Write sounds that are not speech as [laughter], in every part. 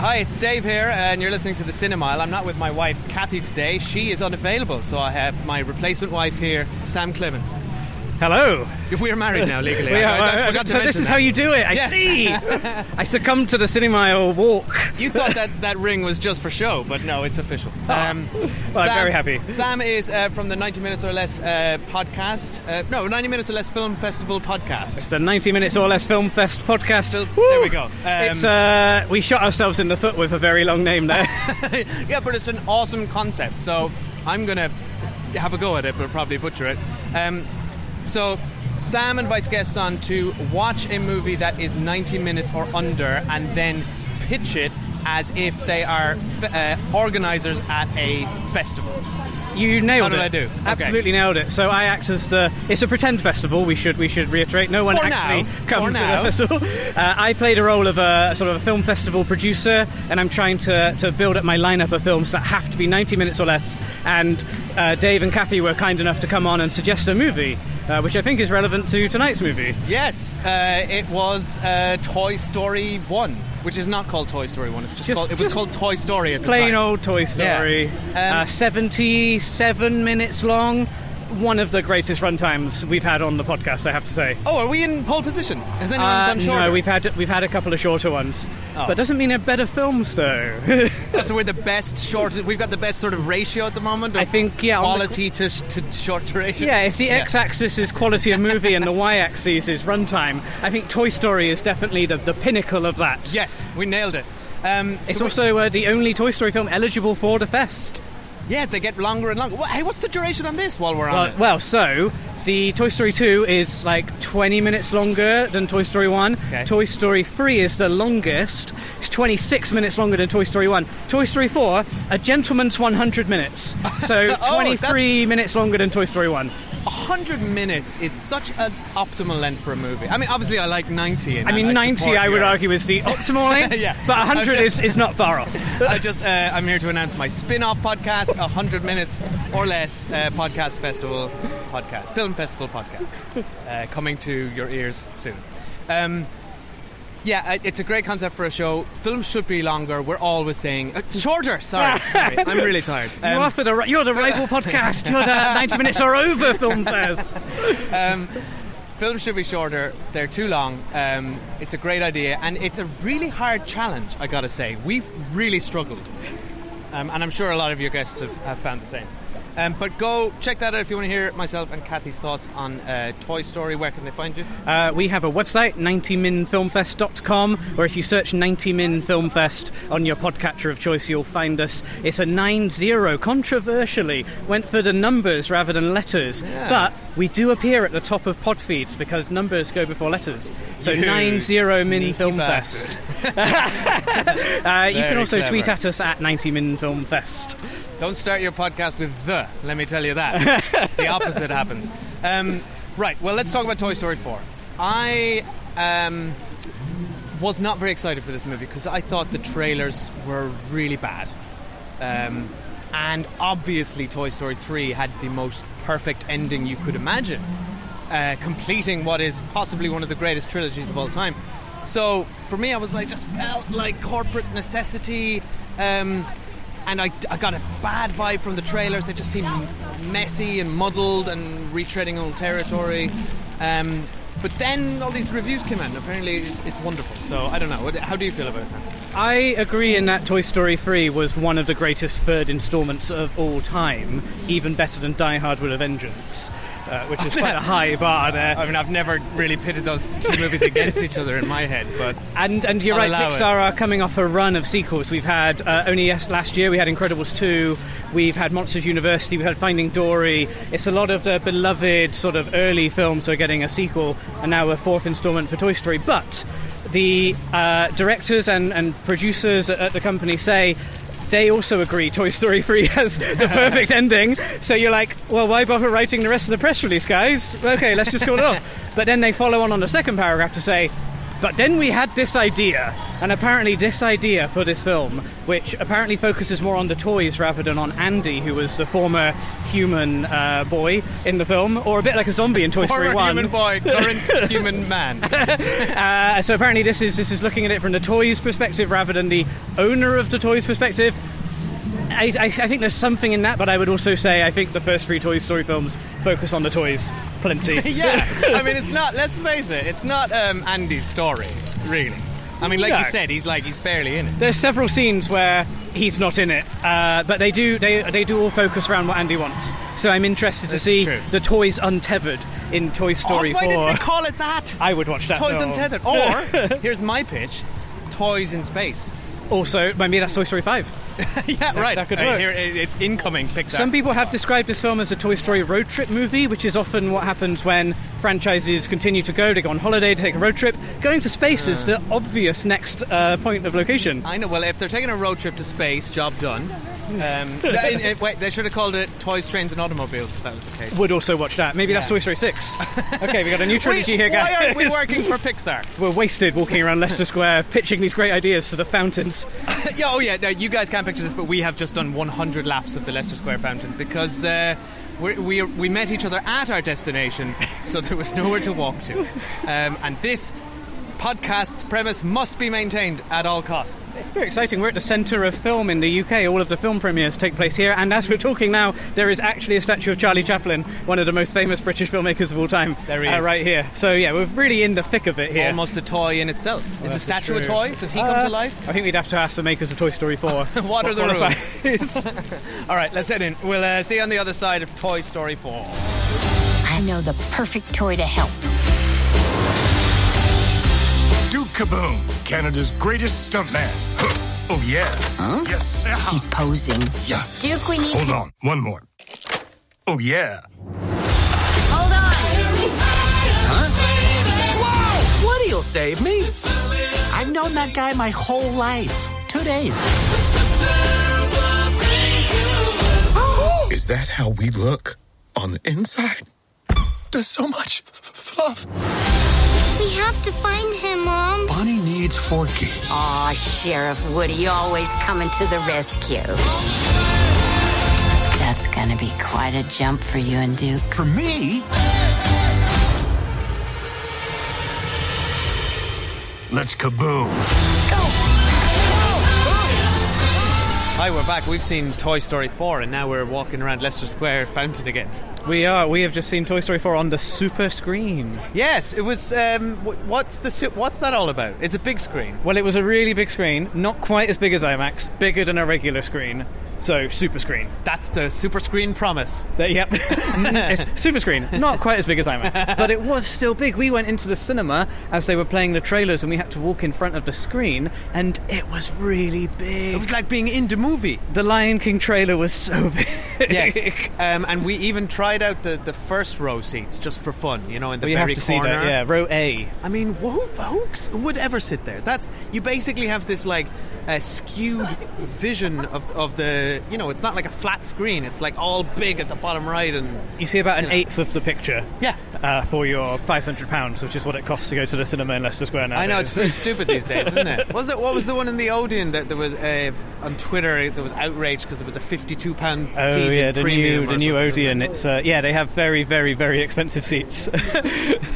Hi, it's Dave here, and you're listening to the Cinemile. I'm not with my wife Kathy today. She is unavailable, so I have my replacement wife here, Sam Clements. Hello. If We're married now legally. We are- I, I forgot to so this is that. how you do it. I Yes. see. [laughs] I succumbed to the cinema walk. You thought that that ring was just for show, but no, it's official. Um, [laughs] Well, I'm very happy. Sam is uh, from the 90 Minutes or Less uh, podcast. Uh, no, 90 Minutes or Less Film Festival podcast. It's the 90 minutes or less film fest podcast. Still- there we go. Um, it's uh, we shot ourselves in the foot with a very long name there. [laughs] yeah, but it's an awesome concept. So I'm gonna have a go at it, but probably butcher it. Um, so Sam invites guests on to watch a movie that is 90 minutes or under, and then pitch it as if they are f- uh, organisers at a festival. you nailed How it. did I do? Okay. Absolutely nailed it. So I act as the. It's a pretend festival. We should we should reiterate. No one For actually now. [laughs] comes to the festival. Uh, I played a role of a sort of a film festival producer, and I'm trying to to build up my lineup of films that have to be 90 minutes or less. And uh, Dave and Kathy were kind enough to come on and suggest a movie. Uh, which I think is relevant to tonight's movie. Yes, uh, it was uh, Toy Story 1, which is not called Toy Story 1. It's just, Just- called, it was just called Toy Story at the Plain time. old Toy Story. Yeah. Um, uh, 77 minutes long. One of the greatest runtimes we've had on the podcast, I have to say. Oh, are we in pole position? Has anyone Uh, done shorter? no, we've had we've had a couple of shorter ones, Oh. but doesn't mean they're better films though. [laughs] Oh, so we're the best short. We've got the best sort of ratio at the moment. Of I think, yeah, on the- quality to, to short duration. yeah, if the Yeah. x-axis is quality of movie and the [laughs] y-axis is runtime, I think Toy Story is definitely the, the pinnacle of that. Yes, we nailed it. Um, It's so also uh, the only Toy Story film eligible for the fest. Yeah, they get longer and longer. Wha- Hey, what's the duration on this while we're on Well, it? well, so the Toy Story 2 is like 20 minutes longer than Toy Story 1. Okay. Toy Story 3 is the longest. It's 26 minutes longer than Toy Story 1. Toy Story 4, a gentleman's 100 minutes. So [laughs] Oh, 23 minutes longer than Toy Story 1. Hundred minutes is such an optimal length for a movie. I mean, obviously, I like ninety. And I mean, 90 I would your- argue is the optimal [laughs] length, Yeah. but 100 I'm is, is not far off. [laughs] I just, uh, I'm here to announce my spin-off podcast, a hundred minutes or less uh, podcast festival podcast, film festival podcast, uh, coming to your ears soon. Um, yeah, it's a great concept for a show. Films should be longer. We're always saying uh, shorter. Sorry, sorry, I'm really tired. [laughs] you Um, are for the, you're the rival podcast. You're the [laughs] 90 minutes are over film fest. um, films should be shorter. They're too long. Um, it's a great idea, and it's a really hard challenge. I gotta say, we've really struggled, um, and I'm sure a lot of your guests have, have found the same. Um, but go check that out if you want to hear myself and Kathy's thoughts on uh, Toy Story. Where can they find you? Uh, we have a website, 90minfilmfest.com, or if you search 90min Film on your podcatcher of choice, you'll find us. It's a 9-0, controversially. Went for the numbers rather than letters. But we do appear at the top of pod feeds because numbers go before letters. So You 9-0 Min sneaky Film. Fest. [laughs] uh, you can also tweet at us at 90min Film Fest. Don't start your podcast with the. Let me tell you that. [laughs] the opposite happens. Um, right. Well, let's talk about Toy Story 4. I um, was not very excited for this movie because I thought the trailers were really bad. Um, and obviously, Toy Story 3 had the most perfect ending you could imagine, uh, completing what is possibly one of the greatest trilogies of all time. So, for me, I was like, just felt like corporate necessity. Um, and I, I got a bad vibe from the trailers. They just seemed messy and muddled and retreading old territory. Um, But then all these reviews came out, and apparently it's, wonderful. So I don't know. How do you feel about it? I agree in that Toy Story 3 was one of the greatest third installments of all time, even better than Die Hard with a Vengeance. Uh, which is quite a high bar there. I mean, I've never really pitted those two movies against each other in my head, but And and you're I'll right, Pixar it. are coming off a run of sequels. We've had uh, only yes, last year we had Incredibles 2, we've had Monsters University, we've had Finding Dory. It's a lot of the beloved sort of early films are getting a sequel, and now a fourth installment for Toy Story. But the uh, directors and, and producers at the company say. They also agree Toy Story 3 [laughs] has the perfect ending. So you're like, well, why bother writing the rest of the press release, guys? Okay, let's just call it off. [laughs] But then they follow on on the second paragraph to say, but then we had this idea, and apparently this idea for this film, which apparently focuses more on the toys rather than on Andy, who was the former human uh, boy in the film, or a bit like a zombie in Toy Story horror 1. human boy, current [laughs] human man. Uh, so apparently this is this is looking at it from the toys perspective rather than the owner of the toys perspective. I, I, I think there's something in that, but I would also say I think the first three Toy Story films focus on the toys plenty. [laughs] yeah, I mean, it's not. Let's face it, it's not um, Andy's story, really. I mean, like No. you said, he's like he's barely in it. There's several scenes where he's not in it, uh, but they do they they do all focus around what Andy wants. So I'm interested to This see the toys untethered in Toy Story oh, why 4. did they call it that? I would watch that. Toys film. Untethered. Or [laughs] here's my pitch: Toys in space. Also, maybe that's Toy Story 5. [laughs] yeah, right. that could work. here, it- it's incoming. Pixar. Some people have described this film as a Toy Story road trip movie, which is often what happens when franchises continue to go. They go on holiday, they take a road trip. Going to space is the obvious next uh, point of location. I know. Well, if they're taking a road trip to space, job done. Um, th- eh, [laughs] wait, they should have called it Toys, Trains, and Automobiles. If that was the case. Would also watch that. Maybe that's Toy Story 6. [laughs] okay, we got a new trilogy Wait, here, guys. Why aren't we [laughs] working for Pixar? We're wasted walking around Leicester Square pitching these great ideas to the fountains. yeah, oh yeah. No, you guys can't picture this, but we have just done 100 laps of the Leicester Square fountain because uh, we we we met each other at our destination, so there was nowhere to walk to. [laughs] Um, and this podcast's premise must be maintained at all costs. It's very exciting. We're at the centre of film in the UK. All of the film premieres take place here, and as we're talking now, there is actually a statue of Charlie Chaplin, one of the most famous British filmmakers of all time. There he uh, is. right here. So yeah, we're really in the thick of it here. Almost a toy in itself. is a statue a toy? Does he come Uh, to life? I think we'd have to ask the makers of Toy Story 4. [laughs] What are the qualifies. [laughs] All right, let's head in. We'll uh, see you on the other side of Toy Story 4. I know the perfect toy to help. Caboom, Canada's greatest stuntman. Huh. Oh, yeah. Huh? Yes. He's posing. Yeah. Duke, we need Hold to. on. One more. Oh, yeah. Hold on. Huh? Whoa! Woody'll save me. I've known that guy my whole life. Two days. [gasps] Is that how we look on the inside? There's so much f- fluff. We have to find him, Mom. Bonnie needs Forky. Aw, Sheriff Woody always coming to the rescue. That's gonna be quite a jump for you and Duke. For me, Let's caboom. Hi, we're back. We've seen Toy Story 4, and now we're walking around Leicester Square fountain again. we are. We have just seen Toy Story 4 on the super screen. Yes, it was. Um, what's the su- What's that all about? It's a big screen. Well, it was a really big screen, not quite as big as IMAX, bigger than a regular screen. So, super screen. That's the super screen promise. There- yep. [laughs] it's super screen. Not quite as big as IMAX, but it was still big. We went into the cinema as they were playing the trailers and we had to walk in front of the screen and it was really big. It was like being in the movie. the Lion King trailer was so [laughs] big. Yes, um, and we even tried out the, the first row seats just for fun. You know, in the Well, very have to see corner. that, yeah. Row A. I mean, who, who, who would ever sit there? That's you basically have this like uh, skewed vision of, of the. You know, it's not like a flat screen. It's like all big at the bottom right, and You see about an eighth of the picture. yeah. Uh, for your five hundred pounds, which is what it costs to go to the cinema in Leicester Square now. I know it's pretty stupid these days, isn't it? [laughs] Was it what was the one in the Odeon that there was uh, on Twitter? There was outrage because it was a fifty-two pound Oh seat yeah, the premium new the new Odeon. It's uh, yeah, they have very very very expensive seats. [laughs]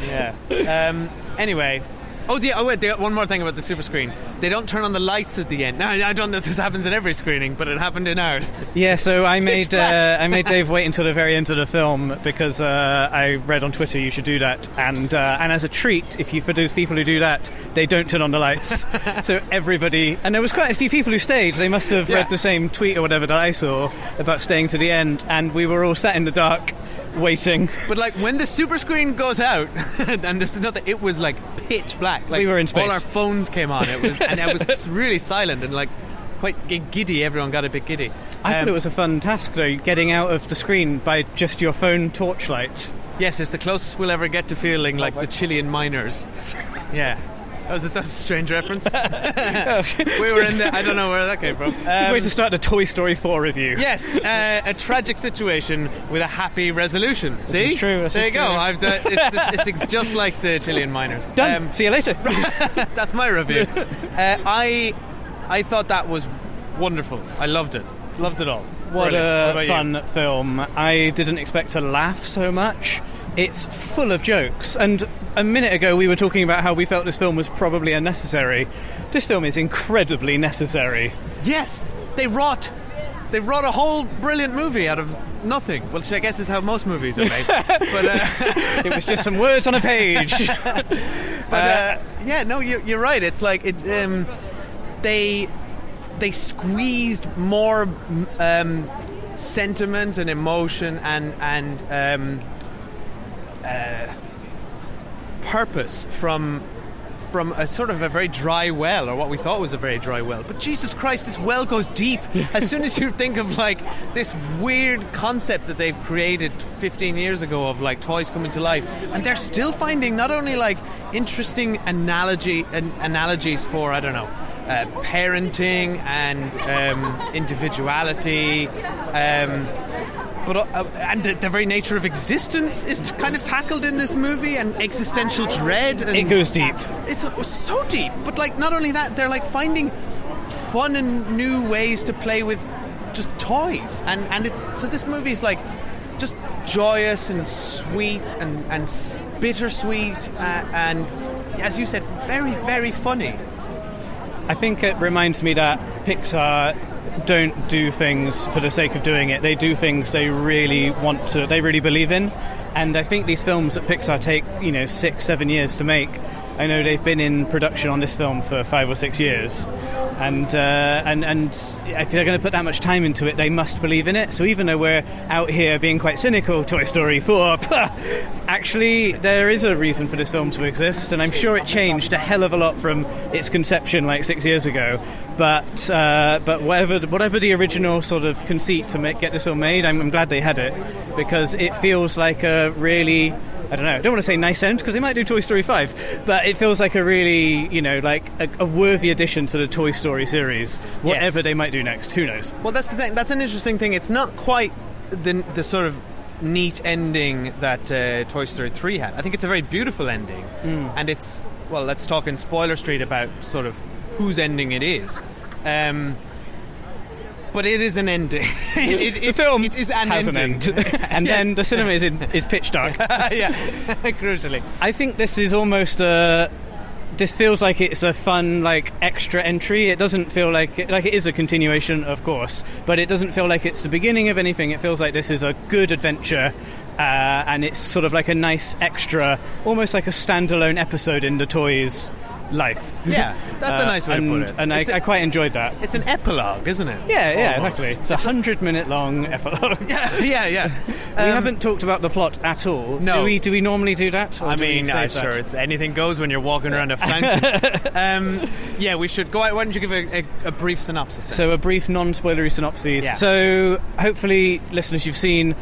yeah. Um, anyway, Oh, yeah. Oh, wait. They, one more thing about the super screen. They don't turn on the lights at the end. Now, I don't know if this happens in every screening, but it happened in ours. Yeah, so I [laughs] made uh, I made Dave wait until the very end of the film because uh, I read on Twitter you should do that, and uh, and as a treat, if you for those people who do that, they don't turn on the lights. [laughs] so everybody, and there was quite a few people who stayed. They must have Yeah. read the same tweet or whatever that I saw about staying to the end, and we were all sat in the dark waiting. But like when the super screen goes out, [laughs] and this is nothing. It was like pitch black. Like We were in space. All our phones came on. It was and it was [laughs] really silent and like quite giddy. Everyone got a bit giddy. I Um, thought it was a fun task though, getting out of the screen by just your phone torchlight. Yes, it's the closest we'll ever get to feeling like the Chilean miners. Yeah. That was a, that's a strange reference. [laughs] [laughs] we were in the. I don't know where that came from. Good way Um, to start the Toy Story 4 review. Yes, uh, a tragic situation with a happy resolution. See, is true, this there is you go. true. I've done, it's, this, [laughs] it's ex- just like the Chilean miners. Done. Um, See you later. that's my review. uh, I I thought that was wonderful. I loved it. Loved it all. What Brilliant. a about you? fun film. I didn't expect to laugh so much. It's full of jokes. And a minute ago, we were talking about how we felt this film was probably unnecessary. This film is incredibly necessary. Yes, they wrought. They wrought a whole brilliant movie out of nothing. Which I guess is how most movies are made. [laughs] but uh, It was just some words on a page. [laughs] but uh, yeah, no, you're, you're right. It's like it. Um, they they squeezed more um, sentiment and emotion and and um, uh, purpose from from a sort of a very dry well, or what we thought was a very dry well. But Jesus Christ, this well goes deep. [laughs] as soon as you think of like this weird concept that they've created 15 years ago of like toys coming to life, and they're still finding not only like interesting analogy an, analogies for I don't know. Uh, parenting and um, individuality, um, but uh, and the, the very nature of existence is kind of tackled in this movie, and existential dread. And it goes deep. it's so deep, but like not only that, they're like finding fun and new ways to play with just toys, and and it's so this movie is like just joyous and sweet and and bittersweet uh, and as you said, very very funny. I think it reminds me that Pixar don't do things for the sake of doing it. They do things they really want to, they really believe in. And I think these films that Pixar take, you know, six, seven years to make. I know they've been in production on this film for five or six years, and uh, and and if they're going to put that much time into it, they must believe in it. So even though we're out here being quite cynical, Toy Story four, [laughs] actually there is a reason for this film to exist, and I'm sure it changed a hell of a lot from its conception like six years ago. But uh, but whatever whatever the original sort of conceit to make, get this film made, I'm, I'm glad they had it because it feels like a really I don't know. I don't want to say nice end because they might do Toy Story 5, but it feels like a really, you know, like a, a worthy addition to the Toy Story series. Whatever Yes. they might do next, who knows? Well, that's the thing. That's an interesting thing. It's not quite the the sort of neat ending that uh, Toy Story 3 had. I think it's a very beautiful ending, and it's well. Let's talk in spoiler street about sort of whose ending it is. Um, but it is an ending. [laughs] it, it, the film it is an has ending. an end, [laughs] and then the cinema is in is pitch dark. [laughs] yeah, crucially. I think this is almost a. This feels like it's a fun, like extra entry. It doesn't feel like it, like it is a continuation, of course, but it doesn't feel like it's the beginning of anything. It feels like this is a good adventure, uh, and it's sort of like a nice extra, almost like a standalone episode in the toys life. Yeah, that's a Uh, nice way and, to put it. And I, a- I quite enjoyed that. It's an epilogue, isn't it? Yeah, yeah, Almost. exactly. It's a hundred minute long epilogue. [laughs] Yeah, yeah, yeah. [laughs] we Um, haven't talked about the plot at all. No. Do we? Do we normally do that? I mean, I'm that? sure it's anything goes when you're walking around a fountain. [laughs] um, yeah, we should go. out. Why don't you give a, a, a brief synopsis? Then? So, a brief non-spoilery synopsis. Yeah. So, hopefully, listeners, you've seen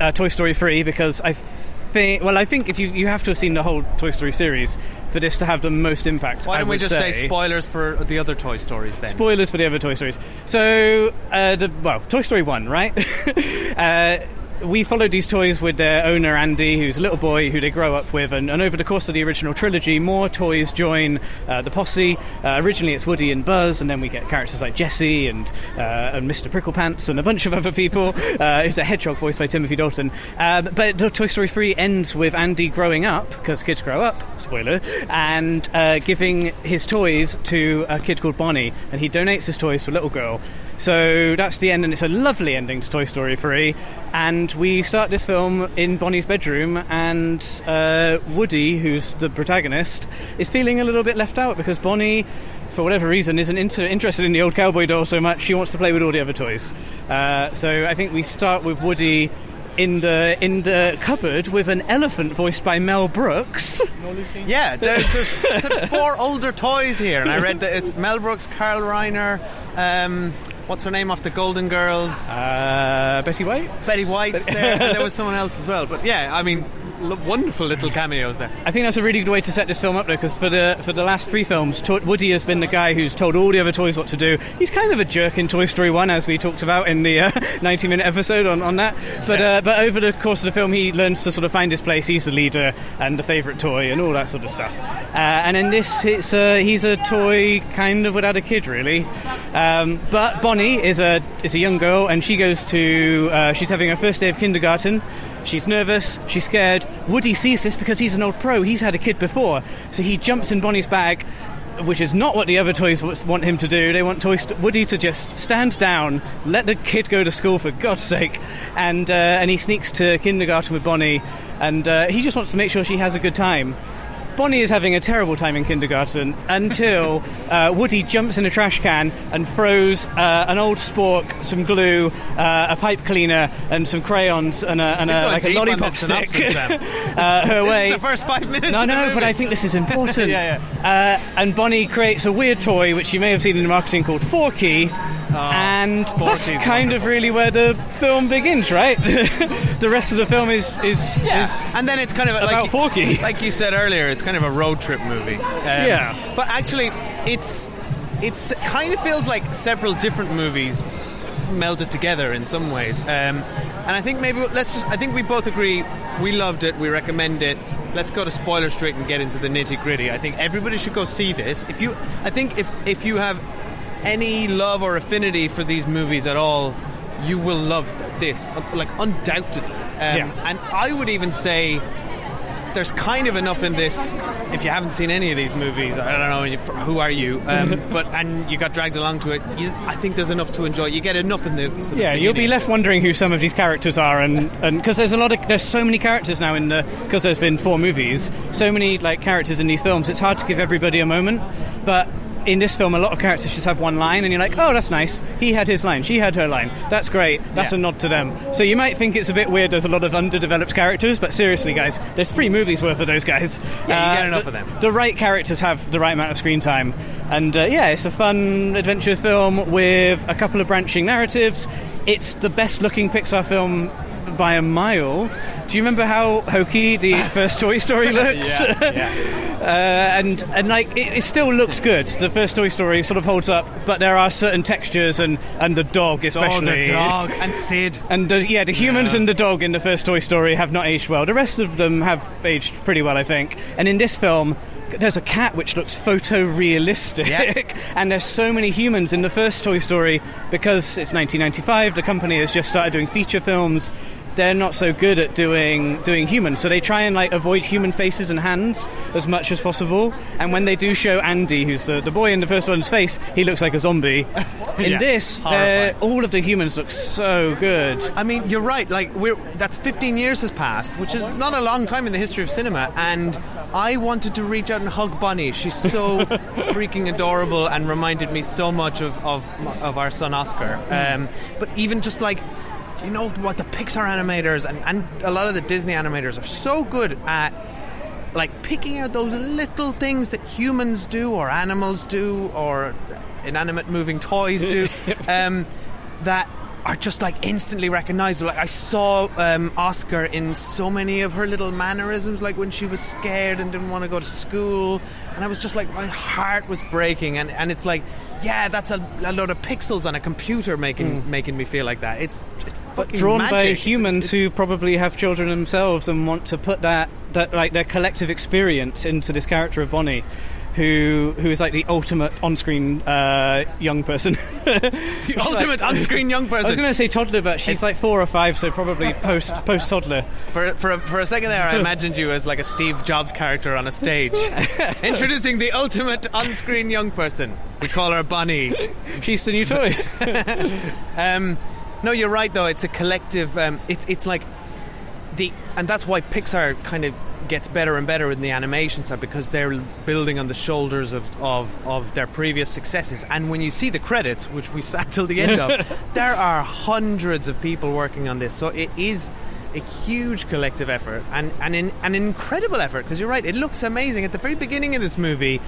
uh, Toy Story 3 because I think. Well, I think if you you have to have seen the whole Toy Story series for this to have the most impact. Why don't we just say, say spoilers for the other Toy Stories then? Spoilers for the other Toy Stories. So, uh, the well, Toy Story One, right? [laughs] uh, we followed these toys with their owner Andy, who's a little boy who they grow up with, and, and over the course of the original trilogy, more toys join uh, the posse. Uh, originally, it's Woody and Buzz, and then we get characters like Jesse and uh, and Mr. Pricklepants and a bunch of other people. Uh, who's a hedgehog voiced by Timothy Dalton. Um, but Toy Story 3 ends with Andy growing up because kids grow up. Spoiler, and uh, giving his toys to a kid called Bonnie, and he donates his toys to a little girl. So that's the end, and it's a lovely ending to Toy Story 3. And we start this film in Bonnie's bedroom, and uh, Woody, who's the protagonist, is feeling a little bit left out because Bonnie for whatever reason, isn't inter- interested in the old cowboy doll so much. She wants to play with all the other toys. Uh, so I think we start with Woody in the in the cupboard with an elephant voiced by Mel Brooks. Yeah, there, there's four older toys here, and I read that it's Mel Brooks, Carl Reiner. Um, what's her name off the Golden Girls? Uh, Betty White. Betty White's there, there was [laughs] someone else as well. But yeah, I mean, wonderful little cameos there. I think that's a really good way to set this film up, though, because for the for the last three films, to- Woody has been the guy who's told all the other toys what to do. He's kind of a jerk in Toy Story One, as we talked about in the uh, [laughs] 90 minute episode on, on that. But uh, but over the course of the film, he learns to sort of find his place. He's the leader and the favourite toy and all that sort of stuff. Uh, and in this, it's uh, he's a toy kind of without a kid, really. Um, but Bonnie is a is a young girl, and she goes to uh, she's having her first day of kindergarten. She's nervous, she's scared. Woody sees this because he's an old pro, he's had a kid before. So he jumps in Bonnie's bag, which is not what the other toys want him to do. They want Toy St- Woody to just stand down, let the kid go to school for God's sake. And, uh, and he sneaks to kindergarten with Bonnie, and uh, he just wants to make sure she has a good time. Bonnie is having a terrible time in kindergarten until uh, Woody jumps in a trash can and throws uh, an old spork, some glue, uh, a pipe cleaner, and some crayons and, a, and a, like a lollipop stick [laughs] uh, her [laughs] way. the first five minutes. No, no, but I think this is important. [laughs] Yeah, Uh, and Bonnie creates a weird toy, which you may have seen in the marketing called Forky. and that's kind of really where the film begins, right? the rest of the film is is, Yeah, is and then it's kind of about like Forky. like you said earlier, it's kind of a road trip movie. Um, Yeah. but actually, it's it's kind of feels like several different movies melded together in some ways. Um, and I think maybe let's just. I think we both agree we loved it. We recommend it. Let's go to spoiler straight and get into the nitty gritty. I think everybody should go see this. If you, I think if if you have any love or affinity for these movies at all, you will love this. Like undoubtedly. Um, Yeah. And I would even say there's kind of enough in this. If you haven't seen any of these movies, I don't know who are you, um, [laughs] but and you got dragged along to it. You, I think there's enough to enjoy. You get enough in the sort of Yeah, you'll be left wondering who some of these characters are, and and because there's a lot of there's so many characters now in the because there's been four movies, so many like characters in these films. It's hard to give everybody a moment, but. In this film, a lot of characters just have one line, and you're like, "Oh, that's nice. He had his line. She had her line. That's great. That's Yeah. a nod to them." So you might think it's a bit weird. There's a lot of underdeveloped characters, but seriously, guys, there's three movies worth of those guys. Yeah, you get Uh, enough the- of them. The right characters have the right amount of screen time, and uh, yeah, it's a fun adventure film with a couple of branching narratives. It's the best looking Pixar film by a mile. Do you remember how hokey the [laughs] first Toy Story looked? [laughs] uh, and and like it, it still looks good. The first Toy Story sort of holds up, but there are certain textures and and the dog especially. Oh, the dog and Sid. [laughs] And the, yeah, the humans and the dog in the first Toy Story have not aged well. The rest of them have aged pretty well, I think. And in this film, there's a cat which looks photorealistic, Yeah. and there's so many humans in the first Toy Story because it's 1995. The company has just started doing feature films. They're not so good at doing doing humans, so they try and like avoid human faces and hands as much as possible. And when they do show Andy, who's the, the boy in the first one's face, he looks like a zombie. [laughs] In Yeah. this, they're- all of the humans look so good. I mean, you're right. Like, we're that's 15 years has passed, which is not a long time in the history of cinema. And I wanted to reach out and hug Bonnie. She's so [laughs] freaking adorable and reminded me so much of of, of our son Oscar. Um, but even just like. You know what the Pixar animators and, and a lot of the Disney animators are so good at like picking out those little things that humans do or animals do or inanimate moving toys do [laughs] um, that are just like instantly recognizable. Like I saw um, Oscar in so many of her little mannerisms, like when she was scared and didn't want to go to school, and I was just like, my heart was breaking. And, and it's like, yeah, that's a, a load of pixels on a computer making making me feel like that. It's, it's fucking drawn magic. by humans it's- who probably have children themselves and want to put that, that like their collective experience into this character of Bonnie. Who, who is like the ultimate on-screen uh, young person? [laughs] the ultimate on-screen young person. I was going to say toddler, but she's like four or five, so probably post post toddler. For, for, a, for a second there, I imagined you as like a Steve Jobs character on a stage. [laughs] Introducing the ultimate on screen young person. We call her Bonnie. She's the new toy. [laughs] Um, no, you're right, though. It's a collective. Um, it's, it's like the. And that's why Pixar kind of gets better and better in the animation side because they're building on the shoulders of, of, of their previous successes. And when you see the credits, which we sat till the end of, [laughs] there are hundreds of people working on this. So it is a huge collective effort and, and in, an incredible effort because you're right, it looks amazing. At the very beginning of this movie,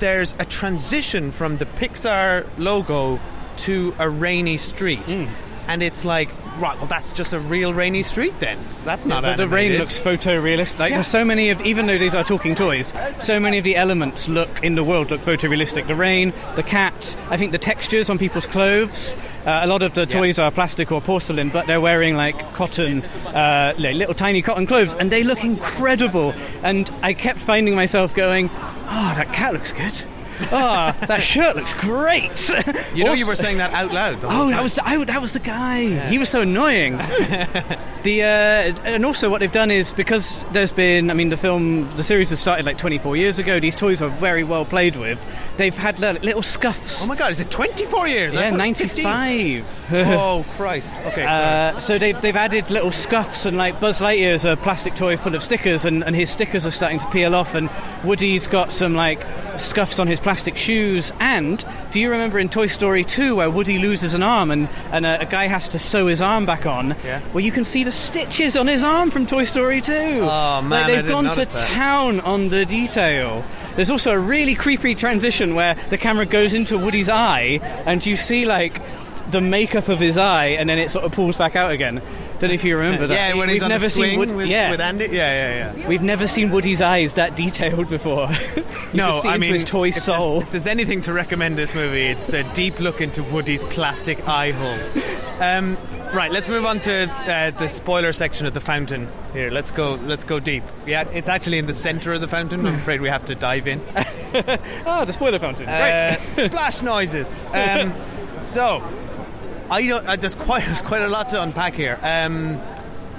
there's a transition from the Pixar logo to a rainy street. Hmm. And it's like, right, well, that's just a real rainy street then. That's not the, the rain looks photorealistic. Like, Yeah. There's so many of, even though these are talking toys, so many of the elements look in the world look photorealistic. The rain, the cat, I think the textures on people's clothes. Uh, a lot of the toys are plastic or porcelain, but they're wearing like cotton, uh, like, little tiny cotton clothes, and they look incredible. And I kept finding myself going, "Oh, that cat looks good." Oh, that shirt looks great. You know, Also- you were saying that out loud. Oh, time. that was the, I, that was the guy. He was so annoying. [laughs] the uh, and also what they've done is because there's been, I mean, the film, the series has started like 24 years ago. These toys are very well played with. They've had little scuffs. Oh my god, is it 24 years? Yeah, thought it was 15. 95. [laughs] oh, Christ. Okay. Uh, so they've, they've added little scuffs and like Buzz Lightyear's a plastic toy full of stickers and, and his stickers are starting to peel off and Woody's got some like scuffs on his plastic shoes and do you remember in Toy Story 2 where Woody loses an arm and, and a, a guy has to sew his arm back on Yeah. well you can see the stitches on his arm from Toy Story 2 Oh, man, like they've didn't gone to that. town on the detail there's also a really creepy transition where the camera goes into Woody's eye and you see like the makeup of his eye and then it sort of pulls back out again. Don't know if you remember that. yeah, when We've he's on never the swing seen Wood- with, yeah. with Andy. Yeah, yeah, yeah. We've never seen Woody's eyes that detailed before. [laughs] you no, can see I into mean, his toy if there's- soul. If there's anything to recommend this movie, it's a deep look into Woody's plastic eye hole. Um, right, let's move on to uh, the spoiler section of the fountain. Here, let's go. Let's go deep. Yeah, it's actually in the centre of the fountain. I'm afraid we have to dive in. [laughs] Ah, the spoiler fountain. Uh, splash noises. [laughs] Um, so, I don't. Uh, there's quite [laughs] there's quite a lot to unpack here. Um,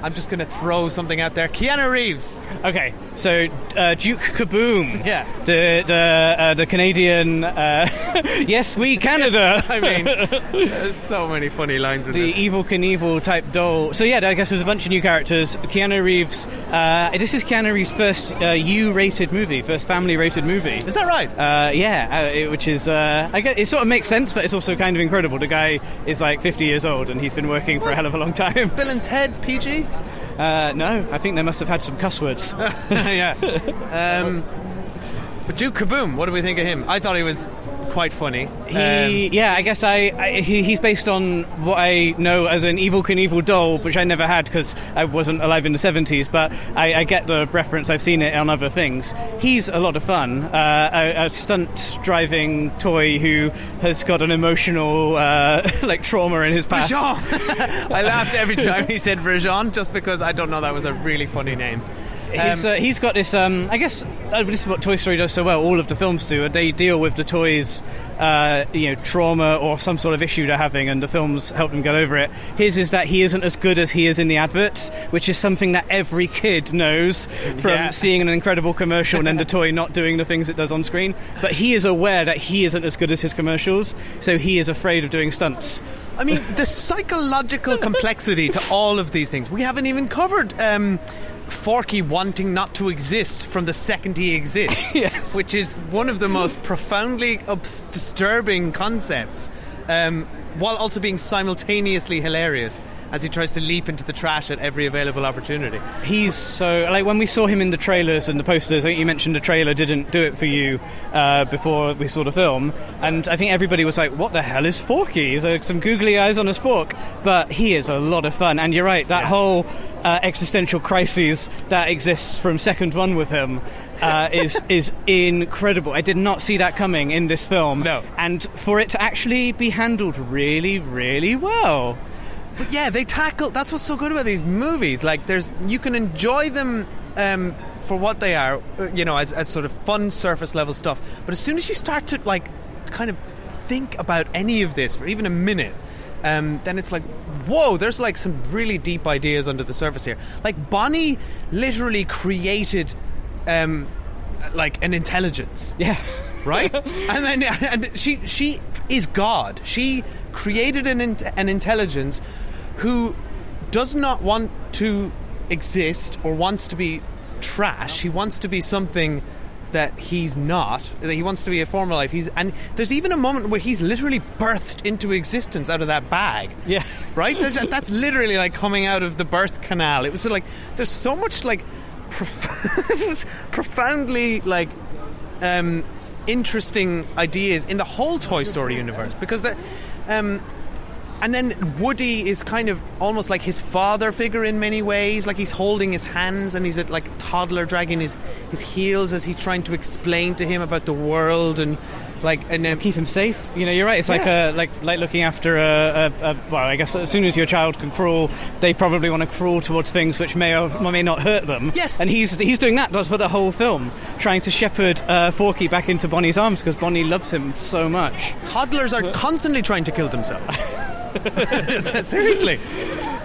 I'm just going to throw something out there. Keanu Reeves. Okay, so uh, Duke Caboom. [laughs] Yeah. The the uh, the Canadian. Uh, [laughs] yes, we Canada. I mean, [laughs] there's so many funny lines in there. the this. Evel Knievel type doll. So yeah, I guess there's a bunch of new characters. Keanu Reeves. Uh, this is Keanu Reeves' first uh, U-rated movie, first family-rated movie. Is that right? Uh, yeah, uh, it- which is uh, I guess it sort of makes sense, but it's also kind of incredible. The guy is like 50 years old and he's been working for a hell of a long time. Bill and Ted PG. Uh, no, I think they must have had some cuss words. [laughs] yeah. [laughs] Um, but Duke Caboom, what do we think of him? I thought he was quite funny. He, Um, yeah, I guess I, I he, he's based on what I know as an Evel Knievel doll, which I never had because I wasn't alive in the seventies. But I, I get the reference. I've seen it on other things. He's a lot of fun. Uh, a, a stunt driving toy who has got an emotional uh, [laughs] like trauma in his past. [laughs] [laughs] I laughed every time he said Rejean just because I don't know that was a really funny name. He's, Um, uh, he's got this. Um, I guess uh, this is what Toy Story does so well. All of the films do. They deal with the toys, uh, you know, trauma or some sort of issue they're having, and the films help them get over it. His is that he isn't as good as he is in the adverts, which is something that every kid knows from Yeah. seeing an incredible commercial and then the [laughs] toy not doing the things it does on screen. But he is aware that he isn't as good as his commercials, so he is afraid of doing stunts. I mean, the psychological [laughs] complexity to all of these things. We haven't even covered um, Forky wanting not to exist from the second he exists, [laughs] Yes. which is one of the most profoundly ups- disturbing concepts, um, while also being simultaneously hilarious as he tries to leap into the trash at every available opportunity. He's so like when we saw him in the trailers and the posters. I think you mentioned the trailer didn't do it for you uh, before we saw the film, and I think everybody was like, "What the hell is Forky?" He's like some googly eyes on a spork, but he is a lot of fun. And you're right, that whole uh, existential crisis that exists from second one with him. Uh, [laughs] is is incredible. I did not see that coming in this film. No. and for it to actually be handled really, really well. But yeah, they tackle. That's what's so good about these movies. Like, there's you can enjoy them um, for what they are, you know, as, as sort of fun surface level stuff. But as soon as you start to like, kind of think about any of this for even a minute. Um, then it's like, whoa, there's like some really deep ideas under the surface here. Like, Bonnie literally created, um, like, an intelligence Yeah. right? [laughs] and then and she she is God. She created an an intelligence who does not want to exist or wants to be trash. He wants to be something that he's not. That he wants to be a former life. He's and there's even a moment where he's literally birthed into existence out of that bag. Yeah. Right? That's, that's literally like coming out of the birth canal. It was like there's so much like prof- it was [laughs] profoundly like um, interesting ideas in the whole Toy Story universe because the, um, and then Woody is kind of almost like his father figure in many ways. Like he's holding his hands and he's a like toddler dragging his, his heels as he's trying to explain to him about the world and like and um, keep him safe. You know, you're right. It's like a like like looking after a, a, a well, I guess as soon as your child can crawl, they probably want to crawl towards things which may or may not hurt them. Yes. and he's he's doing that for the whole film, trying to shepherd uh, Forky back into Bonnie's arms because Bonnie loves him so much. toddlers are constantly trying to kill themselves. [laughs] [laughs] Seriously.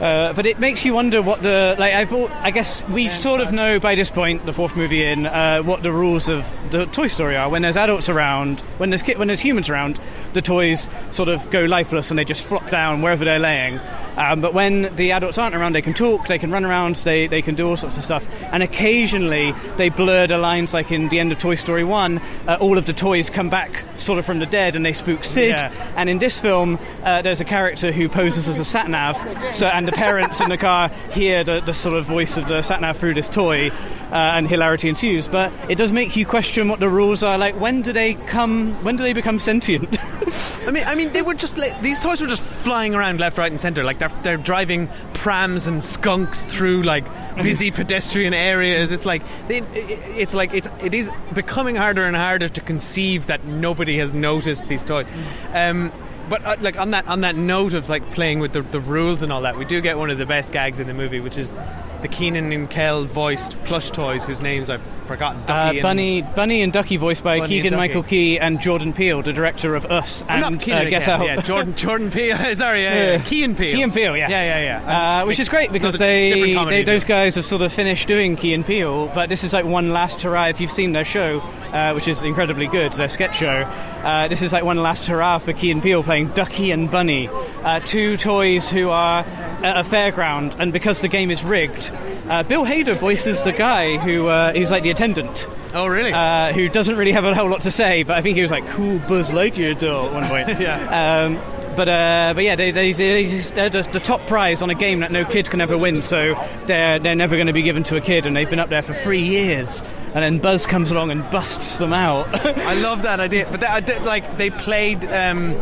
Uh, but it makes you wonder what the like. I thought. I guess we sort of know by this point, the fourth movie in, uh, what the rules of the Toy Story are. When there's adults around, when there's ki- when there's humans around, the toys sort of go lifeless and they just flop down wherever they're laying. Um, but when the adults aren't around, they can talk, they can run around, they, they can do all sorts of stuff. And occasionally they blur the lines, like in the end of Toy Story 1, uh, all of the toys come back sort of from the dead and they spook Sid. Yeah. And in this film, uh, there's a character who poses as a sat nav, so, and the parents in the car hear the, the sort of voice of the sat nav through this toy, uh, and hilarity ensues. But it does make you question what the rules are. Like, when do they come? When do they become sentient? [laughs] I mean, I mean, they were just like, these toys were just flying around left, right, and centre. Like they're they're driving prams and skunks through like busy pedestrian areas. It's like they, it's like it's it is becoming harder and harder to conceive that nobody has noticed these toys. Um, but uh, like on that on that note of like playing with the, the rules and all that, we do get one of the best gags in the movie, which is the Keenan and Kel voiced plush toys whose names I've forgotten. Uh, Ducky and- Bunny, Bunny and Ducky, voiced by Bunny Keegan Michael Key and Jordan Peele, the director of Us and not Keenan uh, Get Out. Yeah, Jordan [laughs] Jordan Peele. [laughs] Sorry, yeah, yeah. Yeah. Key and Peele. Key and Peele, yeah. yeah, yeah, yeah. Uh, which is great because Another they, they those guys have sort of finished doing Key and Peele, but this is like one last hurrah. If you've seen their show, uh, which is incredibly good, their sketch show, uh, this is like one last hurrah for Key and Peele playing Ducky and Bunny, uh, two toys who are at a fairground, and because the game is rigged, uh, Bill Hader voices the guy who uh, he's like the attendant. Oh, really? Uh, who doesn't really have a whole lot to say, but I think he was like cool Buzz Lightyear doll at one point. [laughs] Yeah. Um, but uh, but yeah, they, they, they, they're just the top prize on a game that no kid can ever win. So they're they're never going to be given to a kid, and they've been up there for three years. And then Buzz comes along and busts them out. [laughs] I love that idea, but I did- like they played, um,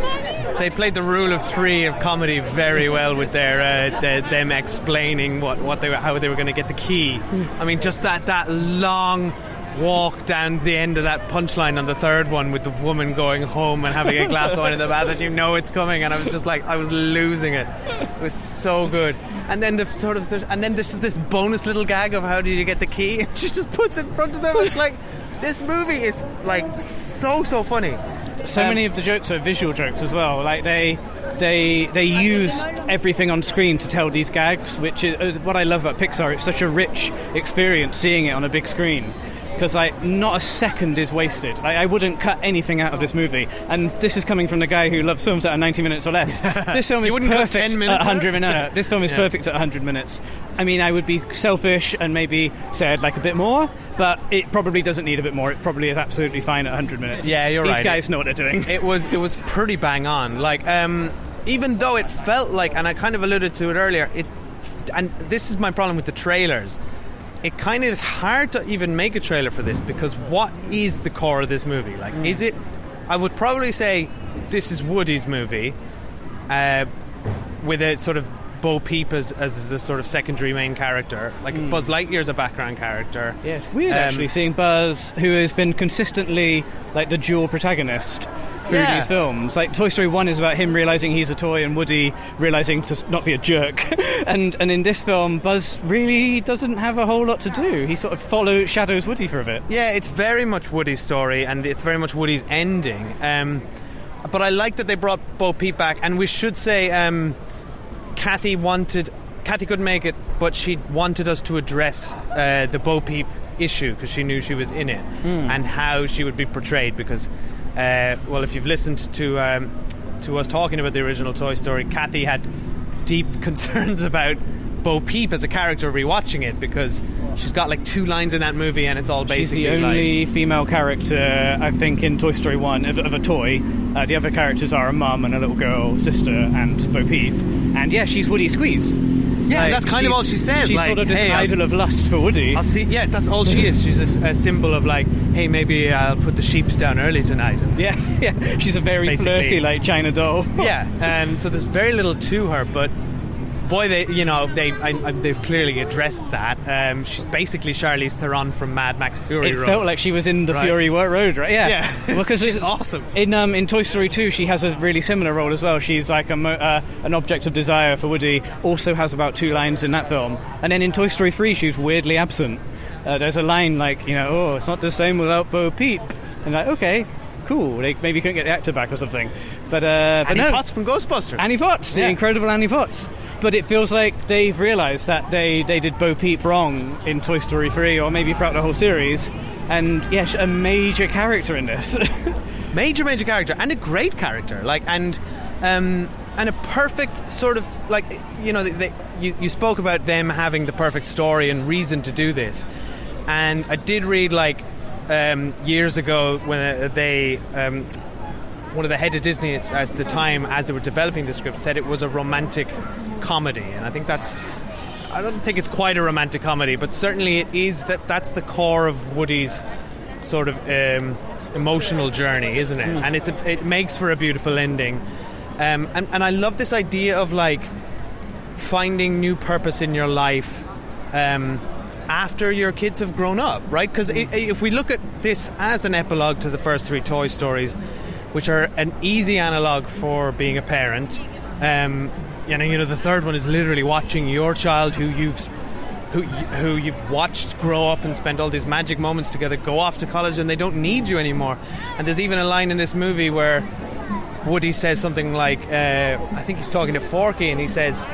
they played the rule of three of comedy very well with their uh, the, them explaining what, what they were, how they were going to get the key. I mean, just that that long walk down the end of that punchline on the third one with the woman going home and having a glass of wine in the bath, and you know it's coming, and I was just like, I was losing it. It was so good. And then the sort of, the, and then this this bonus little gag of how did you get the key? And [laughs] she just puts it in front of them. It's like this movie is like so so funny. so Um, many of the jokes are visual jokes as well. Like they they they use everything on screen to tell these gags, which is uh, what I love about Pixar. It's such a rich experience seeing it on a big screen. Because like not a second is wasted. Like, I wouldn't cut anything out of this movie, and this is coming from the guy who loves films that are 90 minutes or less. [laughs] This film is perfect 10 minutes at 100 out? minutes. This film is Yeah. perfect at 100 minutes. I mean, I would be selfish and maybe say I'd like a bit more, but it probably doesn't need a bit more. It probably is absolutely fine at 100 minutes. Yeah, you're These right. These guys know what they're doing. It was it was pretty bang on. Like um, even though it felt like, and I kind of alluded to it earlier, it and this is my problem with the trailers. It kind of is hard to even make a trailer for this because what is the core of this movie? Like, is it? I would probably say this is Woody's movie, uh, with a sort of Bo Peep as, as the sort of secondary main character. Like Buzz Lightyear's a background character. Yeah, it's weird Um, actually seeing Buzz, who has been consistently like the dual protagonist through Yeah. these films. Like Toy Story One is about him realizing he's a toy, and Woody realizing to not be a jerk. [laughs] and and in this film, Buzz really doesn't have a whole lot to do. He sort of follows shadows Woody for a bit. Yeah, it's very much Woody's story, and it's very much Woody's ending. Um, but I like that they brought Bo Peep back, and we should say um, Kathy wanted. Kathy couldn't make it, but she wanted us to address uh, the Bo Peep issue because she knew she was in it and how she would be portrayed. Because, uh, well, if you've listened to um, to us talking about the original Toy Story, Kathy had deep [laughs] concerns about Bo Peep as a character rewatching it because she's got like two lines in that movie and it's all She's basically the like only female character, I think, in Toy Story 1 of, of a toy. Uh, the other characters are a mum and a little girl, sister, and Bo Peep. And yeah, she's Woody Squeeze. Yeah, that's kind of all she says, She's like, sort of this hey, I'll- idol of lust for Woody. I'll see. Yeah, that's all she is. She's a, a symbol of like, hey, maybe I'll put the sheeps down early tonight. yeah, [laughs] yeah. She's a very Basically. flirty, like China doll. yeah, um, so there's very little to her, but boy, they you know they I, I, they've clearly addressed that. Um, she's basically Charlize Theron from Mad Max Fury It Road. felt like she was in the Right. Fury Road, right? Yeah, Yeah. [laughs] because She's it's awesome. In um, in Toy Story 2, she has a really similar role as well. She's like a mo- uh, an object of desire for Woody. Also has about two lines in that film, and then in Toy Story 3, she's weirdly absent. Uh, there's a line like, you know, oh, it's not the same without Bo Peep, and like, okay, cool. They maybe couldn't get the actor back or something, but uh, but Annie no, Potts from Ghostbusters. Annie Potts, the incredible Annie Potts. But it feels like they've realised that they, they did Bo Peep wrong in Toy Story 3, or maybe throughout the whole series. And yes, a major character in this. [laughs] major major character and a great character like and um and a perfect sort of like you know they, you, you spoke about them having the perfect story and reason to do this and i did read like um, years ago when uh, they um, one of the head of disney at, at the time as they were developing the script said it was a romantic comedy and i think that's i don't think it's quite a romantic comedy but certainly it is that that's the core of woody's sort of um, emotional journey, isn't it? And it's a, it makes for a beautiful ending. Um, and, and I love this idea of like finding new purpose in your life um, after your kids have grown up, right? Because if we look at this as an epilogue to the first three Toy Stories, which are an easy analog for being a parent, um, you know, you know, the third one is literally watching your child who you've who who you've watched grow up and spend all these magic moments together go off to college and they don't need you anymore. And there's even a line in this movie where Woody says something like, uh, I think he's talking to Forky, and he says,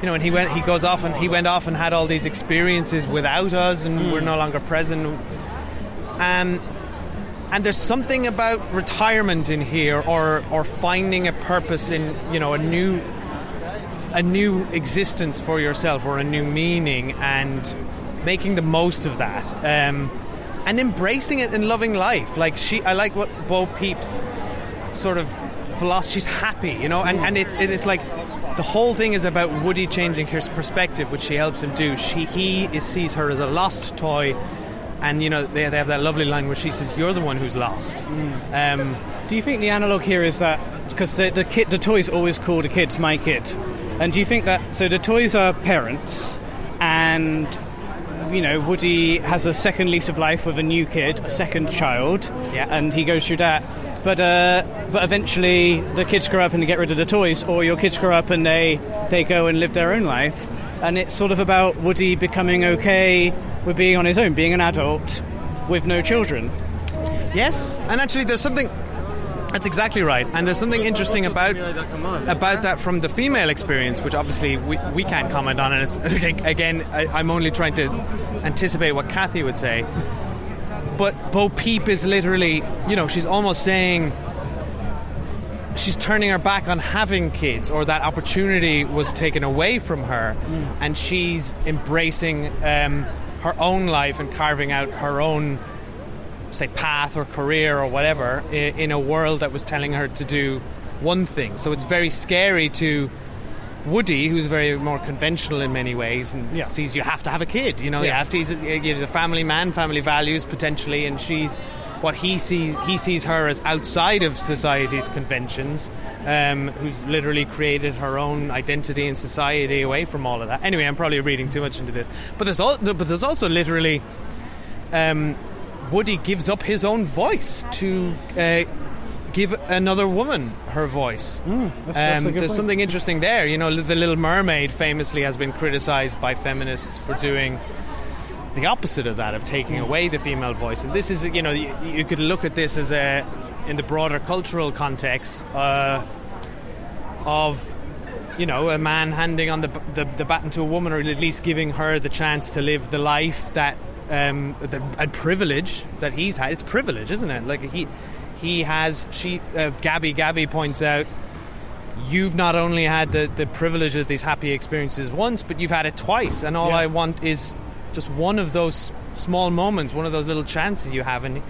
you know, and he went, he goes off and he went off and had all these experiences without us, and we're no longer present. Um, and there's something about retirement in here, or or finding a purpose in, you know, a new a new existence for yourself or a new meaning and making the most of that um, and embracing it and loving life. Like she I like what Bo Peep's sort of philosophy she's happy you know and, and it's, it's like the whole thing is about Woody changing his perspective which she helps him do. She he is, sees her as a lost toy and you know they, they have that lovely line where she says you're the one who's lost um, do you think the analog here is that because the, the kid, the toys always call the kids my kid, and do you think that so the toys are parents, and you know Woody has a second lease of life with a new kid, a second child, Yeah. and he goes through that. But uh, but eventually the kids grow up and they get rid of the toys, or your kids grow up and they they go and live their own life, and it's sort of about Woody becoming okay with being on his own, being an adult with no children. Yes, and actually, there's something. That's exactly right, and there's something interesting about about that from the female experience, which obviously we, we can't comment on. And it's, [laughs] again, I, I'm only trying to anticipate what Kathy would say. But Bo Peep is literally, you know, she's almost saying she's turning her back on having kids, or that opportunity was taken away from her, and she's embracing um, her own life and carving out her own say path or career or whatever i- in a world that was telling her to do one thing. So it's very scary to Woody, who's very more conventional in many ways, and Yeah. sees you have to have a kid. You know, you Yeah. have to. He's a, he's a family man, family values potentially, and she's what he sees. He sees her as outside of society's conventions, um, who's literally created her own identity in society away from all of that. Anyway, I'm probably reading too much into this, but there's al- but there's also literally. Um, Woody gives up his own voice to uh, give another woman her voice. Mm, that's- that's Um, there's point. something interesting there. You know, The Little Mermaid famously has been criticized by feminists for doing the opposite of that, of taking away the female voice. And this is, you know, you, you could look at this as a, in the broader cultural context, uh, of, you know, a man handing on the, the, the baton to a woman, or at least giving her the chance to live the life that, um, the, and privilege that he's had. It's privilege, isn't it? Like he, he has. She, uh, Gabby, Gabby points out. You've not only had the, the privilege of these happy experiences once, but you've had it twice. And all Yeah. I want is just one of those small moments, one of those little chances you have. And,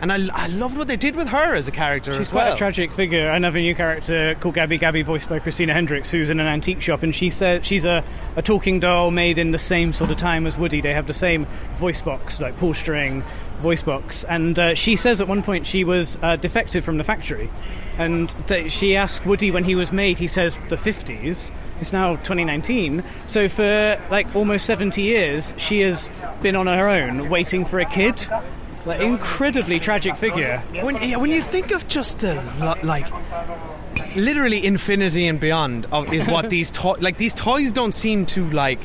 and I, I loved what they did with her as a character She's as quite well. a tragic figure. Another new character called Gabby Gabby, voiced by Christina Hendricks, who's in an antique shop, and she said she's a, a talking doll made in the same sort of time as Woody. They have the same voice box, like pull string voice box, and uh, she says at one point she was uh, defective from the factory, and that she asked Woody when he was made. He says the 50s. It's now 2019, so for like almost 70 years, she has been on her own, waiting for a kid. Like incredibly tragic figure. When, yeah, when you think of just the like, literally infinity and beyond of is what [laughs] these toys like. These toys don't seem to like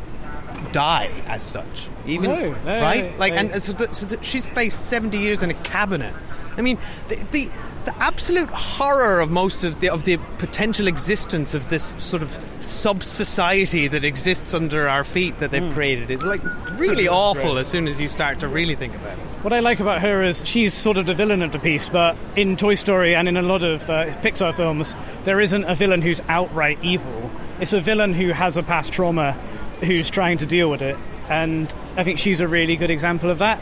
die as such. Even No, no, right, no, like, and uh, so, the, so the, she's faced seventy years in a cabinet. I mean, the, the the absolute horror of most of the of the potential existence of this sort of sub society that exists under our feet that they've created is like really awful. As soon as you start to really think about it. What I like about her is she's sort of the villain of the piece, but in Toy Story and in a lot of uh, Pixar films, there isn't a villain who's outright evil. It's a villain who has a past trauma who's trying to deal with it. And I think she's a really good example of that.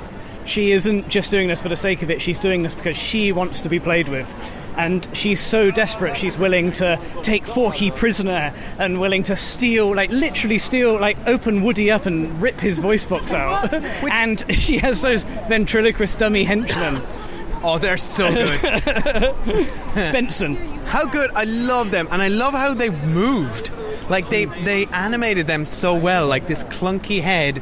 She isn't just doing this for the sake of it, she's doing this because she wants to be played with. And she's so desperate, she's willing to take Forky prisoner and willing to steal, like literally steal, like open Woody up and rip his voice box out. [laughs] and she has those ventriloquist dummy henchmen. Oh, they're so good. [laughs] Benson. How good! I love them, and I love how they moved. Like they they animated them so well. Like this clunky head,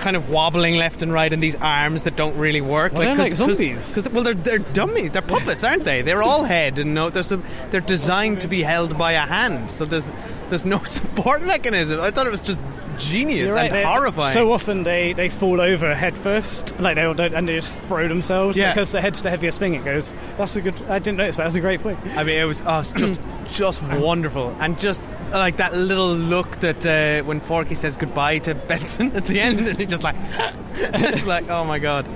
kind of wobbling left and right, and these arms that don't really work. Well, they're like 'cause- zombies. 'cause- well, they're they're dummies. They're puppets, aren't they? They're all head, and no, there's some. They're designed to be held by a hand, so there's there's no [laughs] support mechanism. I thought it was just genius right, and horrifying. So often they, they fall over head first, like they don't, and they just throw themselves Yeah. because the head's the heaviest thing. It goes. That's a good. I didn't notice that. That's a great point. I mean, it was oh, it's just [clears throat] just wonderful, and just like that little look that uh, when Forky says goodbye to [laughs] Benson at the end, and he just like, [laughs] it's like, oh my god,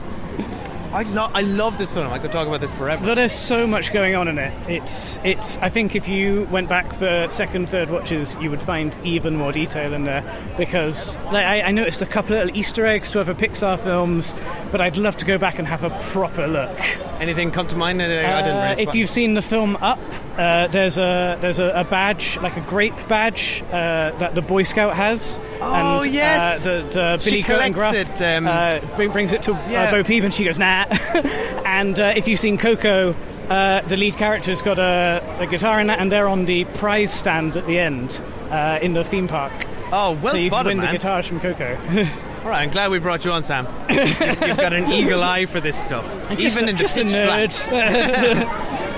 I love I love this film. I could talk about this forever. But there's so much going on in it. It's it's. I think if you went back for second, third watches, you would find even more detail in there because like, I, I noticed a couple of little Easter eggs to other Pixar films, but I'd love to go back and have a proper look. Anything come to mind? I didn't Uh, really if spot- you've seen the film Up, uh, there's a there's a, a badge like a grape badge uh, that the Boy Scout has. Oh, and, yes. uh, the, the She Billy it, um, uh, bring, brings it to Yeah. uh, Bo Peep, and she goes nah. [laughs] and uh, if you've seen Coco. Uh, the lead character's got a, a guitar in that, and they're on the prize stand at the end uh, in the theme park. oh, well so you spotted, can win man. the guitars from Coco. [laughs] All right, I'm glad we brought you on, Sam. you've, you've got an eagle eye for this stuff, [laughs] even a, in the just a pitch black.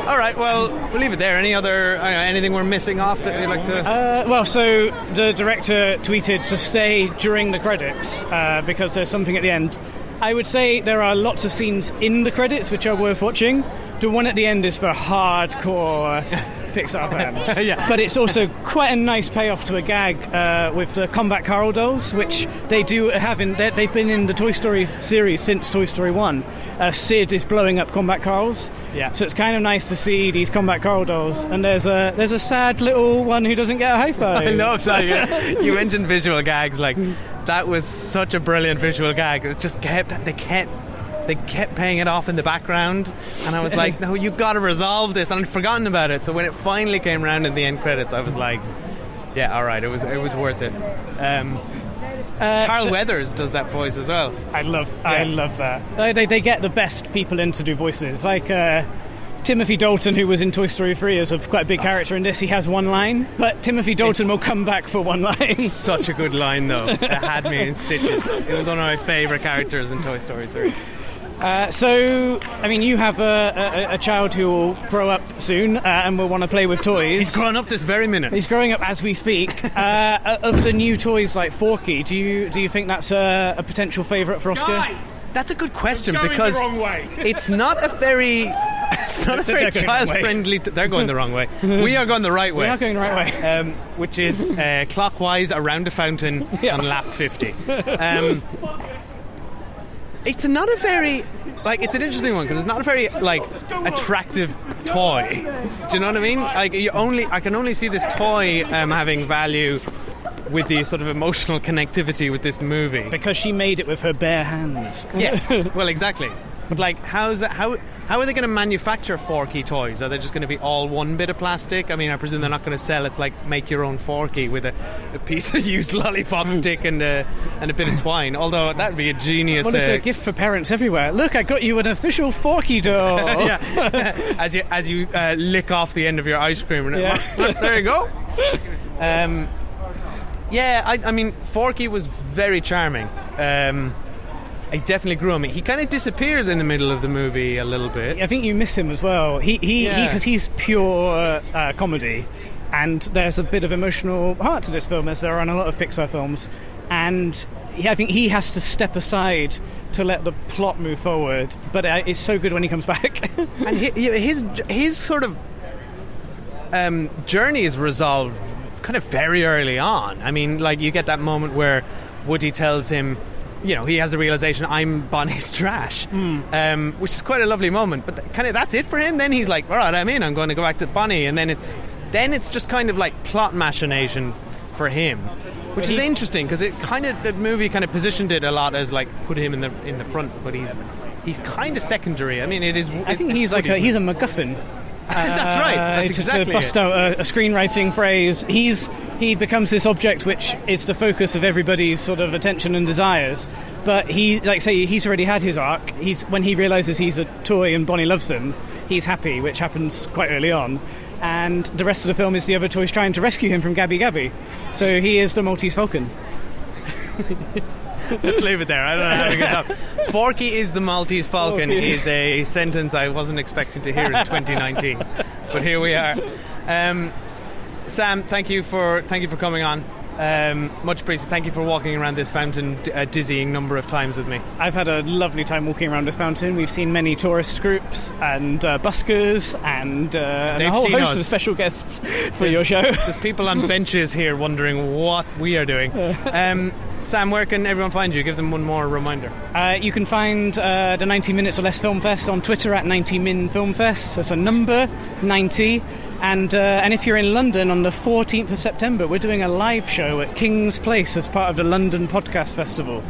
All right, well, we'll leave it there. Any other uh, anything we're missing off that you'd like to? Uh, well, so the director tweeted to stay during the credits uh, because there's something at the end. I would say there are lots of scenes in the credits which are worth watching. The one at the end is for hardcore [laughs] Pixar [laughs] fans. Yeah. But it's also quite a nice payoff to a gag uh, with the Combat Carl dolls, which they do have in. they- They've been in the Toy Story series since Toy Story 1. Uh, Sid is blowing up Combat Carls. Yeah. So it's kind of nice to see these Combat Carl dolls. And there's a, there's a sad little one who doesn't get a high five. I love that. You, [laughs] you mentioned visual gags. Like that was such a brilliant visual gag. It just kept they kept they kept paying it off in the background, and I was like, "No, you've got to resolve this." And I'd forgotten about it. So when it finally came around in the end credits, I was like, "Yeah, all right, it was it was worth it." Um, Uh, Carl so- Weathers does that voice as well. I love, I love that. They, they, they get the best people in to do voices. Like uh, Timothy Dalton, who was in Toy Story 3, is a quite a big character in this. He has one line, but Timothy Dalton will come back for one line. [laughs] Such a good line, though. It had me in [laughs] stitches. It was one of my favourite characters in Toy Story 3. Uh, so, I mean, you have a, a, a child who will grow up soon uh, and will want to play with toys. He's growing up this very minute. He's growing up as we speak. [laughs] uh, of the new toys like Forky, do you do you think that's a, a potential favourite for Oscar? That's a good question Going the because wrong way. [laughs] it's not a very [laughs] it's not a very going the wrong child way. friendly. T- they're going the wrong way. We are going the right way. We are going the right way. um, which is uh, clockwise around a fountain Yeah. on lap 50. Um, it's not a very like it's an interesting one because it's not a very like attractive toy. Do you know what I mean? Like you only I can only see this toy um, having value with the sort of emotional connectivity with this movie. Because she made it with her bare hands. Yes. [laughs] well, exactly. But like, how's that? How how are they going to manufacture Forky toys? Are they just going to be all one bit of plastic? I mean, I presume they're not going to sell. It's like make your own Forky with a, a piece of [laughs] used lollipop stick and a, and a bit of twine. Although that would be a genius. Well, it's uh, a gift for parents everywhere. Look, I got you an official Forky doll. [laughs] yeah. [laughs] as you as you uh, lick off the end of your ice cream, and Yeah. there you go. Um, yeah, I, I mean, Forky was very charming. Um, I definitely grew on me. He kind of disappears in the middle of the movie a little bit. I think you miss him as well. He he Yeah. because he's pure uh, comedy, and there's a bit of emotional heart to this film, as there are in a lot of Pixar films. And he, I think he has to step aside to let the plot move forward. But uh, it's so good when he comes [laughs] back. and hi- hi- his his sort of um, journey is resolved kind of very early on. I mean, like you get that moment where Woody tells him, you know, he has the realization I'm Bonnie's trash, um, which is quite a lovely moment. But th- kind of that's it for him. Then he's like, all right, I'm in. I'm going to go back to Bonnie, and then it's then it's just kind of like plot machination for him. Which is interesting because it kind of the movie kind of positioned it a lot as like put him in the in the front, but he's he's kind of secondary. I mean, it is. I think he's like a, he's a MacGuffin. [laughs] That's right. Uh, That's to- exactly to bust it. out a, a screenwriting phrase. He's he becomes this object which is the focus of everybody's sort of attention and desires. But he, like say, he's already had his arc. He's when he realizes he's a toy and Bonnie loves him, he's happy, which happens quite early on. And the rest of the film is the other toys trying to rescue him from Gabby Gabby. So he is the Maltese Falcon. [laughs] [laughs] Let's leave it there. I don't know how to get up. [laughs] Forky is the Maltese Falcon Forky. is a sentence I wasn't expecting to hear in [laughs] 2019, but here we are. Um, Sam, thank you for thank you for coming on. Um, much appreciated. Thank you for walking around this fountain a dizzying number of times with me. I've had a lovely time walking around this fountain. We've seen many tourist groups and uh, buskers and, uh, and a whole host us. of special guests [laughs] for There's- your show. There's people on [laughs] benches here wondering what we are doing. [laughs] Um, Sam, where can everyone find you? Give them one more reminder. Uh, you can find uh, the 90 Minutes or Less Film Fest on Twitter at 90 Min Film Fest. That's a number, 90. And, uh, and if you're in London on the 14th of September, we're doing a live show at King's Place as part of the London Podcast Festival.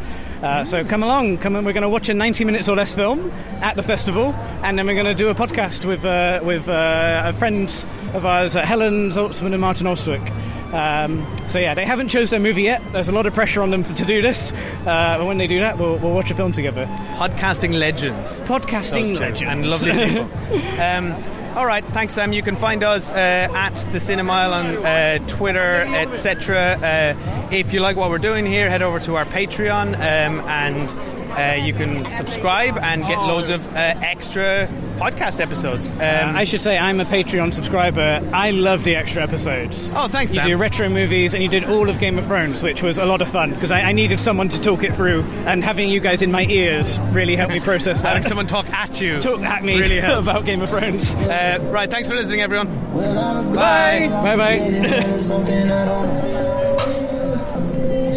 Uh, so come along, come and we're going to watch a 90 minutes or less film at the festival, and then we're going to do a podcast with uh, with uh, friends of ours, uh, Helen Zaltzman and Martin Austwick. Um, so yeah, they haven't chose their movie yet. There's a lot of pressure on them for, to do this, uh, but when they do that, we'll, we'll watch a film together. Podcasting legends. Podcasting legends and lovely people. [laughs] um, all right, thanks, Sam. You can find us uh, at the Cinemile on uh, Twitter, etc. Uh, if you like what we're doing here, head over to our Patreon um, and uh, you can subscribe and get loads of uh, extra podcast episodes. Um, Uh, I should say I'm a Patreon subscriber. I love the extra episodes. Oh, thanks, You Sam. do retro movies and you did all of Game of Thrones, which was a lot of fun because I, I needed someone to talk it through, and having you guys in my ears really helped me process that. having someone talk at you talk at me really about Game of Thrones. Uh, right, thanks for listening, everyone. Bye. Bye bye.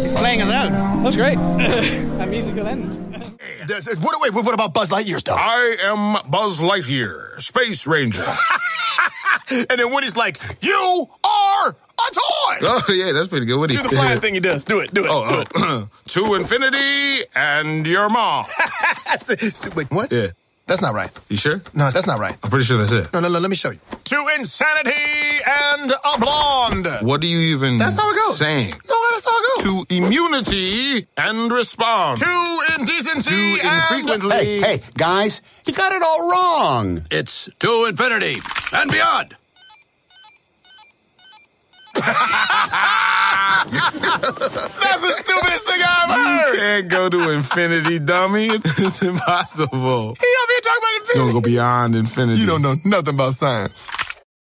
He's playing us out. That was great. [laughs] a musical end. What, wait, what about Buzz Lightyear stuff? I am Buzz Lightyear, Space Ranger. [laughs] and then Woody's like, "You are a toy." oh, yeah, that's pretty good. What do Do the flying [laughs] thing he does. Do it. Do it. Oh, do oh. it. oh. [clears throat] to infinity and your mom. [laughs] Wait, what? Yeah. That's not right. You sure? No, that's not right. I'm pretty sure that's it. No, no, no. Let me show you. To insanity and a blonde. What do you even That's how it goes. saying? No, that's how it goes. To immunity and respond. To indecency To and infrequently. Hey, hey, guys, you got it all wrong. It's to infinity and beyond. That's the stupidest thing I've heard. Can't can't go to infinity, dummy. It's, it's impossible. He over here talking about infinity. You're gonna go beyond infinity. You don't know nothing about science.